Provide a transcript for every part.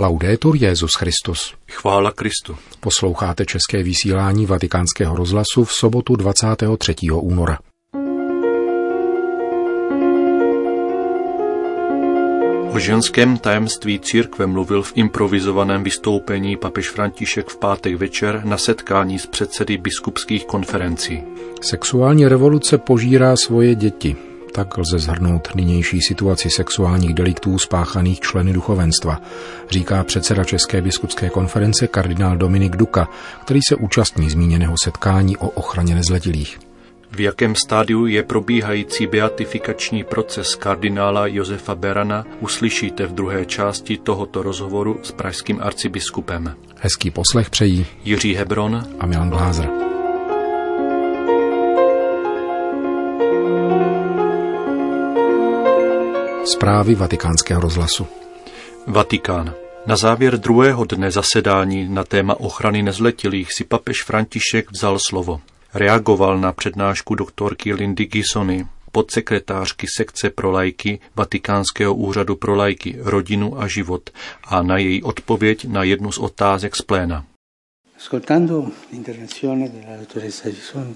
Laudetur Jezus Christus. Chvála Kristu. Posloucháte české vysílání Vatikánského rozhlasu v sobotu 23. února. O ženském tajemství církve mluvil v improvizovaném vystoupení papež František v pátek večer na setkání s předsedy biskupských konferencí. Sexuální revoluce požírá svoje děti, tak lze zhrnout nynější situaci sexuálních deliktů spáchaných členy duchovenstva, říká předseda České biskupské konference kardinál Dominik Duka, který se účastní zmíněného setkání o ochraně nezletilých. V jakém stádiu je probíhající beatifikační proces kardinála Josefa Berana, uslyšíte v druhé části tohoto rozhovoru s pražským arcibiskupem. Hezký poslech přejí Jiří Hebron a Milan Glázer. Zprávy vatikánského rozhlasu. Vatikán. Na závěr druhého dne zasedání na téma ochrany nezletilých si papež František vzal slovo. Reagoval na přednášku doktorky Lindy Gisony, podsekretářky sekce pro lajky Vatikánského úřadu pro lajky, rodinu a život a na její odpověď na jednu z otázek z pléna. Ascoltando l'intervenzione della dottoressa Gisoni,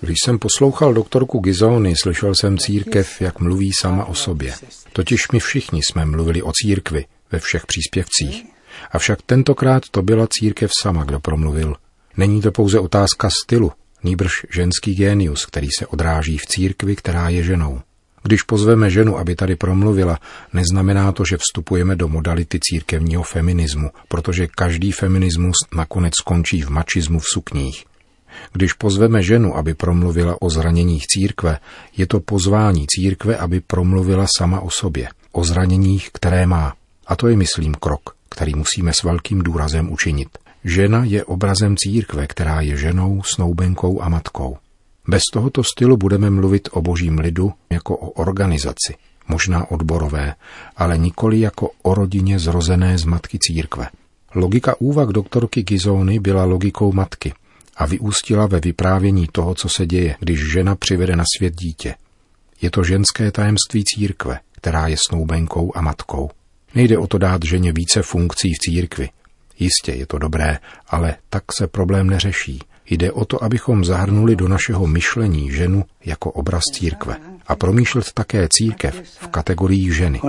když jsem poslouchal doktorku Gizony, slyšel jsem církev, jak mluví sama o sobě. Totiž my všichni jsme mluvili o církvi ve všech příspěvcích. Avšak tentokrát to byla církev sama, kdo promluvil. Není to pouze otázka stylu, nýbrž ženský génius, který se odráží v církvi, která je ženou. Když pozveme ženu, aby tady promluvila, neznamená to, že vstupujeme do modality církevního feminismu, protože každý feminismus nakonec skončí v mačismu v sukních. Když pozveme ženu, aby promluvila o zraněních církve, je to pozvání církve, aby promluvila sama o sobě, o zraněních, které má. A to je, myslím, krok, který musíme s velkým důrazem učinit. Žena je obrazem církve, která je ženou, snoubenkou a matkou. Bez tohoto stylu budeme mluvit o božím lidu jako o organizaci, možná odborové, ale nikoli jako o rodině zrozené z matky církve. Logika úvah doktorky Gizony byla logikou matky – a vyústila ve vyprávění toho, co se děje, když žena přivede na svět dítě. Je to ženské tajemství církve, která je snoubenkou a matkou. Nejde o to dát ženě více funkcí v církvi. Jistě je to dobré, ale tak se problém neřeší. Jde o to, abychom zahrnuli do našeho myšlení ženu jako obraz církve a promýšlet také církev v kategorii ženy.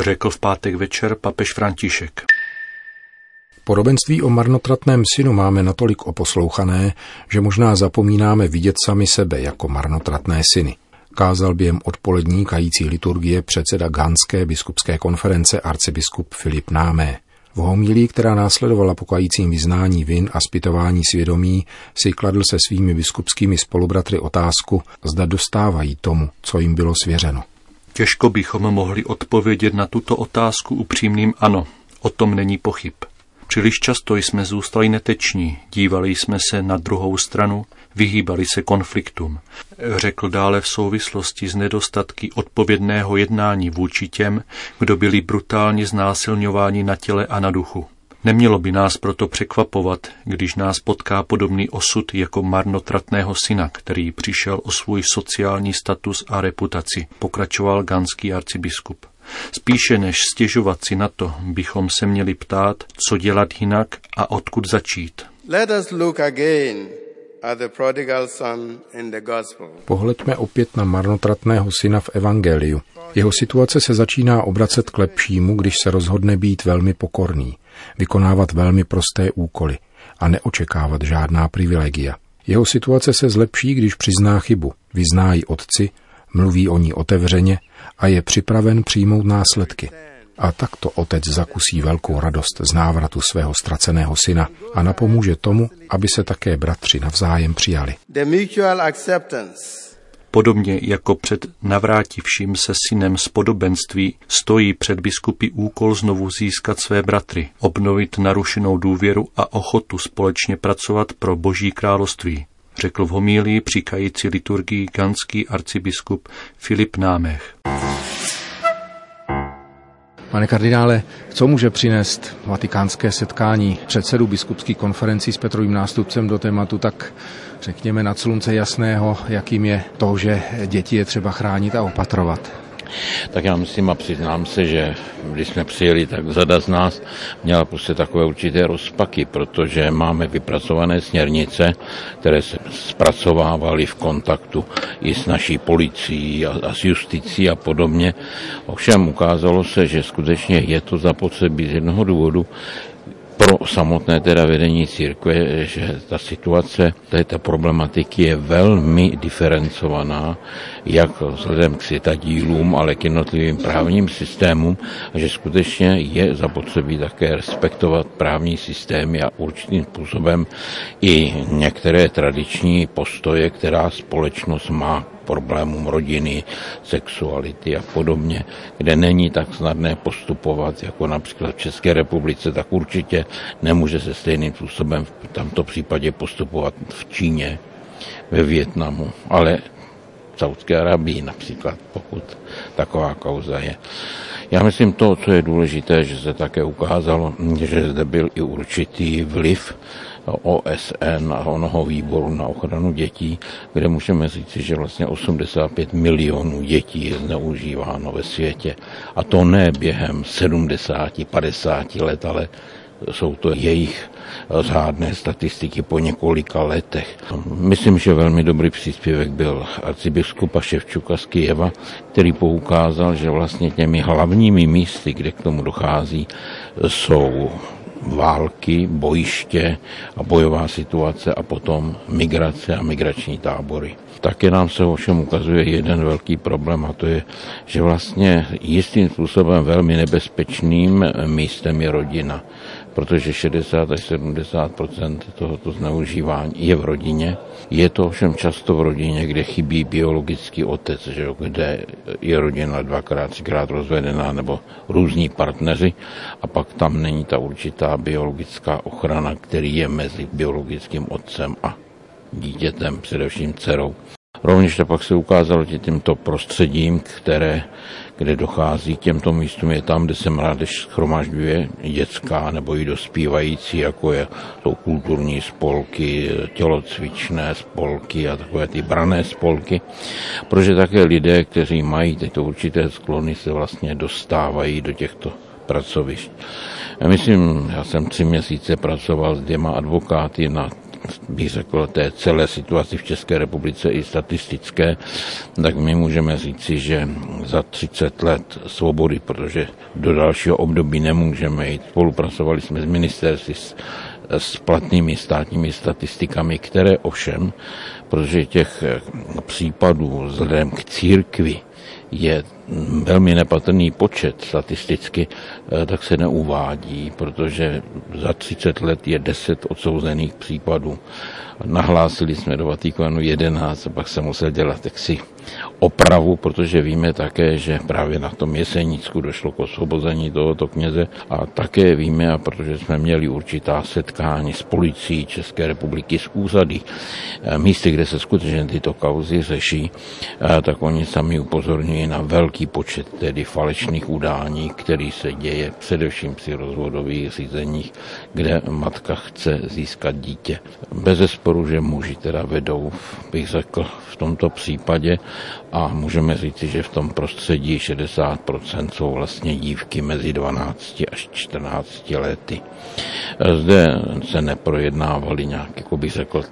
Řekl v pátek večer papež František. Podobenství o marnotratném synu máme natolik oposlouchané, že možná zapomínáme vidět sami sebe jako marnotratné syny. Kázal během odpolední kající liturgie předseda Gánské biskupské konference arcibiskup Filip Námé. V homilí, která následovala po kajícím vyznání vin a zpytování svědomí, si kladl se svými biskupskými spolubratry otázku, zda dostávají tomu, co jim bylo svěřeno. Těžko bychom mohli odpovědět na tuto otázku upřímným ano. O tom není pochyb. Příliš často jsme zůstali neteční, dívali jsme se na druhou stranu, vyhýbali se konfliktům. Řekl dále v souvislosti s nedostatky odpovědného jednání vůči těm, kdo byli brutálně znásilňováni na těle a na duchu. Nemělo by nás proto překvapovat, když nás potká podobný osud jako marnotratného syna, který přišel o svůj sociální status a reputaci, pokračoval ganský arcibiskup. Spíše než stěžovat si na to, bychom se měli ptát, co dělat jinak a odkud začít. Let us look again Pohleďme opět na marnotratného syna v Evangeliu. Jeho situace se začíná obracet k lepšímu, když se rozhodne být velmi pokorný, vykonávat velmi prosté úkoly a neočekávat žádná privilegia. Jeho situace se zlepší, když přizná chybu, vyzná ji otci, mluví o ní otevřeně a je připraven přijmout následky. A takto otec zakusí velkou radost z návratu svého ztraceného syna a napomůže tomu, aby se také bratři navzájem přijali. Podobně jako před navrátivším se synem z podobenství stojí před biskupy úkol znovu získat své bratry, obnovit narušenou důvěru a ochotu společně pracovat pro Boží království řekl v homílii přikající liturgii ganský arcibiskup Filip Námech. Pane kardinále, co může přinést vatikánské setkání předsedu biskupských konferencí s Petrovým nástupcem do tématu tak řekněme nad slunce jasného, jakým je to, že děti je třeba chránit a opatrovat? Tak já myslím a přiznám se, že když jsme přijeli, tak zada z nás měla prostě takové určité rozpaky, protože máme vypracované směrnice, které se zpracovávaly v kontaktu i s naší policií a, a s justicí a podobně. Ovšem ukázalo se, že skutečně je to zapotřebí z jednoho důvodu, pro samotné teda vedení církve, že ta situace této problematiky je velmi diferencovaná, jak vzhledem k světadílům, ale k jednotlivým právním systémům, a že skutečně je zapotřebí také respektovat právní systémy a určitým způsobem i některé tradiční postoje, která společnost má problémům rodiny, sexuality a podobně, kde není tak snadné postupovat, jako například v České republice, tak určitě nemůže se stejným způsobem v tomto případě postupovat v Číně, ve Větnamu, ale Saudské Arabii například, pokud taková kauza je. Já myslím to, co je důležité, že se také ukázalo, že zde byl i určitý vliv OSN a onoho výboru na ochranu dětí, kde můžeme říct, že vlastně 85 milionů dětí je zneužíváno ve světě. A to ne během 70, 50 let, ale jsou to jejich řádné statistiky po několika letech. Myslím, že velmi dobrý příspěvek byl arcibiskupa Ševčuka z Kijeva, který poukázal, že vlastně těmi hlavními místy, kde k tomu dochází, jsou války, bojiště a bojová situace a potom migrace a migrační tábory. Také nám se ovšem ukazuje jeden velký problém a to je, že vlastně jistým způsobem velmi nebezpečným místem je rodina protože 60 až 70% tohoto zneužívání je v rodině. Je to ovšem často v rodině, kde chybí biologický otec, že jo, kde je rodina dvakrát, třikrát rozvedená nebo různí partneři a pak tam není ta určitá biologická ochrana, který je mezi biologickým otcem a dítětem, především dcerou. Rovněž to pak se ukázalo tímto prostředím, které kde dochází k těmto místům, je tam, kde se mládež schromažďuje dětská nebo i dospívající, jako je, to kulturní spolky, tělocvičné spolky a takové ty brané spolky, protože také lidé, kteří mají tyto určité sklony, se vlastně dostávají do těchto pracovišť. Já myslím, já jsem tři měsíce pracoval s dvěma advokáty na bych řekl, té celé situaci v České republice i statistické, tak my můžeme říci, že za 30 let svobody, protože do dalšího období nemůžeme jít, spolupracovali jsme s ministerství, s, s platnými státními statistikami, které ovšem, protože těch případů vzhledem k církvi je velmi nepatrný počet statisticky, eh, tak se neuvádí, protože za 30 let je 10 odsouzených případů. Nahlásili jsme do Vatikánu 11 a pak se musel dělat taxi opravu, protože víme také, že právě na tom Jesenicku došlo k osvobození tohoto kněze a také víme, a protože jsme měli určitá setkání s policií České republiky, s úřady, eh, místy, kde se skutečně tyto kauzy řeší, eh, tak oni sami upozorňují na velký počet tedy falešných udání, který se děje především při rozvodových řízeních, kde matka chce získat dítě. Bez zesporu, že muži teda vedou, bych řekl, v tomto případě a můžeme říci, že v tom prostředí 60% jsou vlastně dívky mezi 12 až 14 lety. Zde se neprojednávaly nějak, jako bych řekl,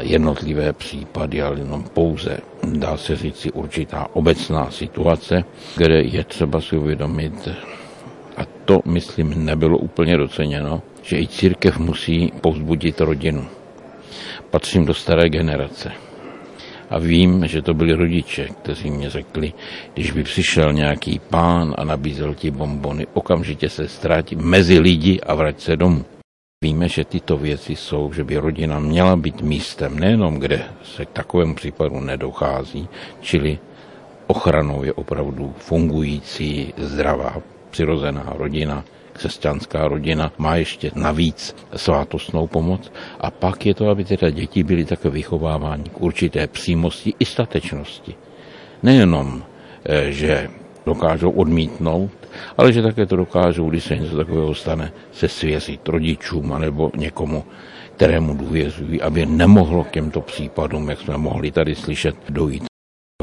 jednotlivé případy, ale jenom pouze, dá se říci, určitá obecná situace, kde je třeba si uvědomit, a to, myslím, nebylo úplně doceněno, že i církev musí povzbudit rodinu. Patřím do staré generace a vím, že to byli rodiče, kteří mě řekli, když by přišel nějaký pán a nabízel ti bombony, okamžitě se ztrátí mezi lidi a vrať se domů. Víme, že tyto věci jsou, že by rodina měla být místem nejenom, kde se k takovému případu nedochází, čili ochranou je opravdu fungující, zdravá, přirozená rodina, křesťanská rodina má ještě navíc svátostnou pomoc a pak je to, aby teda děti byly také vychovávány k určité přímosti i statečnosti. Nejenom, eh, že dokážou odmítnout, ale že také to dokážou, když se něco takového stane, se svěřit rodičům anebo někomu, kterému důvěřují, aby nemohlo k těmto případům, jak jsme mohli tady slyšet, dojít.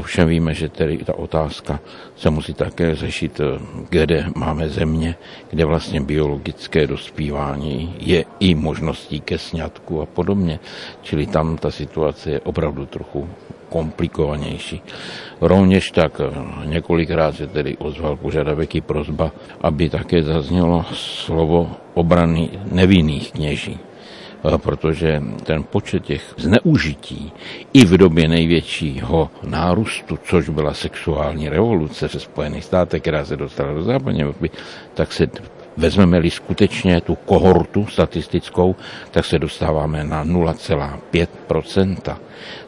Ovšem víme, že tedy ta otázka se musí také řešit, eh, kde máme země, kde vlastně biologické dospívání je i možností ke sňatku a podobně. Čili tam ta situace je opravdu trochu komplikovanější. Rovněž tak eh, několikrát se tedy ozval požadavek i prozba, aby také zaznělo slovo obrany nevinných kněží protože ten počet těch zneužití i v době největšího nárůstu, což byla sexuální revoluce ve Spojených státech, která se dostala do západní Evropy, tak se Vezmeme-li skutečně tu kohortu statistickou, tak se dostáváme na 0,5%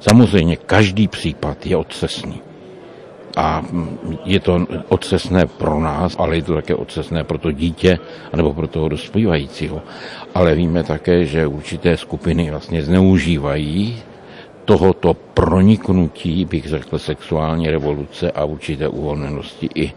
Samozřejmě každý případ je otřesný. A je to otřesné pro nás, ale je to také otřesné pro to dítě nebo pro toho dospívajícího. Ale víme také, že určité skupiny vlastně zneužívají tohoto proniknutí, bych řekl, sexuální revoluce a určité uvolněnosti i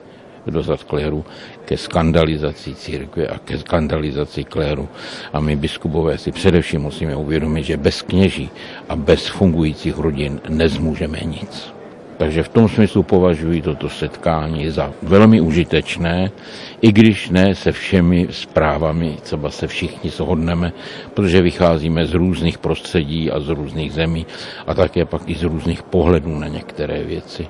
dozad kléru ke skandalizaci církve a ke skandalizaci kléru. A my biskupové si především musíme uvědomit, že bez kněží a bez fungujících rodin nezmůžeme nic. Takže v tom smyslu považuji toto setkání za velmi užitečné, i když ne se všemi zprávami, třeba se všichni shodneme, protože vycházíme z různých prostředí a z různých zemí a také pak i z různých pohledů na některé věci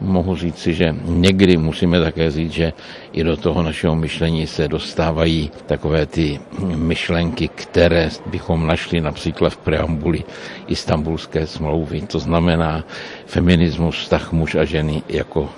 mohu říci, že někdy musíme také říct, že i do toho našeho myšlení se dostávají takové ty myšlenky, které bychom našli například v preambuli istambulské smlouvy. To znamená feminismus, vztah muž a ženy jako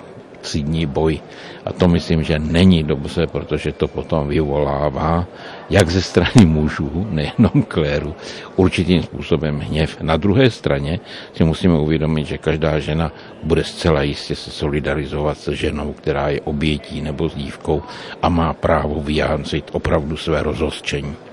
třídní boj. A to myslím, že není dobře, protože to potom vyvolává, jak ze strany mužů, nejenom kléru, určitým způsobem hněv. Na druhé straně si musíme uvědomit, že každá žena bude zcela jistě se solidarizovat se ženou, která je obětí nebo s dívkou a má právo vyjádřit opravdu své rozhořčení.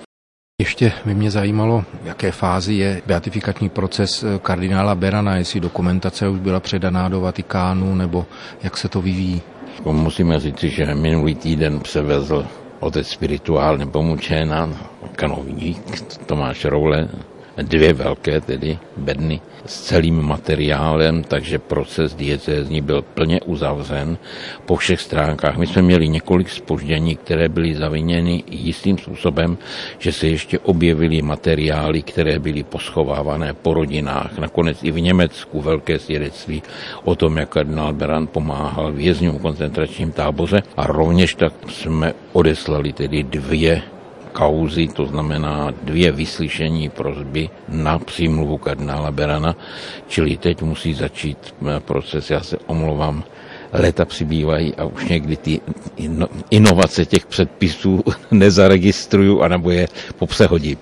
Ještě by mě zajímalo, v jaké fázi je beatifikační proces eh, kardinála Berana, jestli dokumentace už byla předaná do Vatikánu, nebo jak se to vyvíjí. Musíme říct, že minulý týden převezl otec spirituálně pomučená kanovník Tomáš Roule, dvě velké tedy bedny s celým materiálem, takže proces diecézní byl plně uzavřen po všech stránkách. My jsme měli několik spoždění, které byly zaviněny jistým způsobem, že se ještě objevily materiály, které byly poschovávané po rodinách. Nakonec i v Německu velké svědectví o tom, jak kardinál Beran pomáhal vězňům v koncentračním táboře a rovněž tak jsme odeslali tedy dvě kauzy, to znamená dvě vyslyšení prozby na přímluvu kardinála Berana, čili teď musí začít eh, proces, já se omlouvám, léta přibývají a už někdy ty inovace těch předpisů nezaregistruju anebo je popřehodím.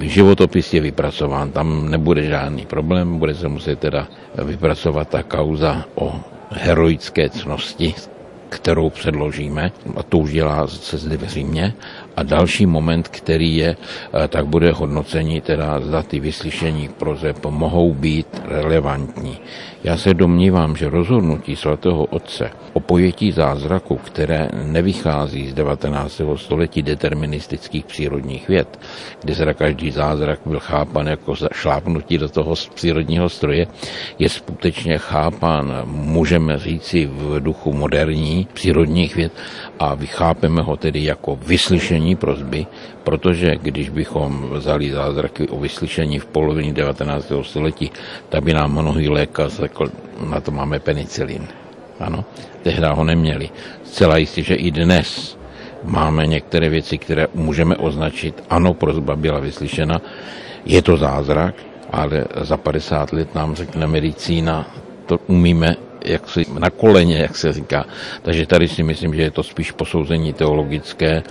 Životopis je vypracován, tam nebude žádný problém, bude se muset teda vypracovat ta kauza o heroické cnosti, kterou předložíme, a to už dělá se zde v Římě. A další moment, který je, eh, tak bude hodnocení, teda zda ty vyslyšení prozeb mohou být relevantní. Já se domnívám, že rozhodnutí svatého otce o pojetí zázraku, které nevychází z 19. století deterministických přírodních věd, kdy se každý zázrak byl chápan jako šlápnutí do toho přírodního stroje, je skutečně chápán, můžeme říci, v duchu moderní přírodních věd a vychápeme ho tedy jako vyslyšení prozby, protože když bychom vzali zázraky o vyslyšení v polovině 19. století, tak by nám mnohý lékař řekl, na to máme penicilin. Ano, tehdy ho neměli. Zcela jistě, že i dnes máme některé věci, které můžeme označit, ano, prozba byla vyslyšena, je to zázrak, ale za 50 let nám řekne medicína, to umíme jak si na koleně, jak se říká. Takže tady si myslím, že je to spíš posouzení teologické,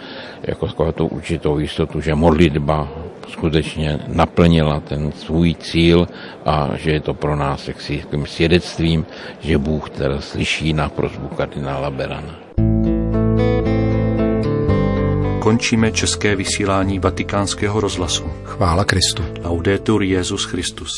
jako takovou tu určitou jistotu, že modlitba skutečně naplnila ten svůj cíl a že je to pro nás jaksi svědectvím, že Bůh teda slyší na prozbu kardinála Berana. Končíme české vysílání vatikánského rozhlasu. Chvála Kristu. Laudetur Jezus Christus.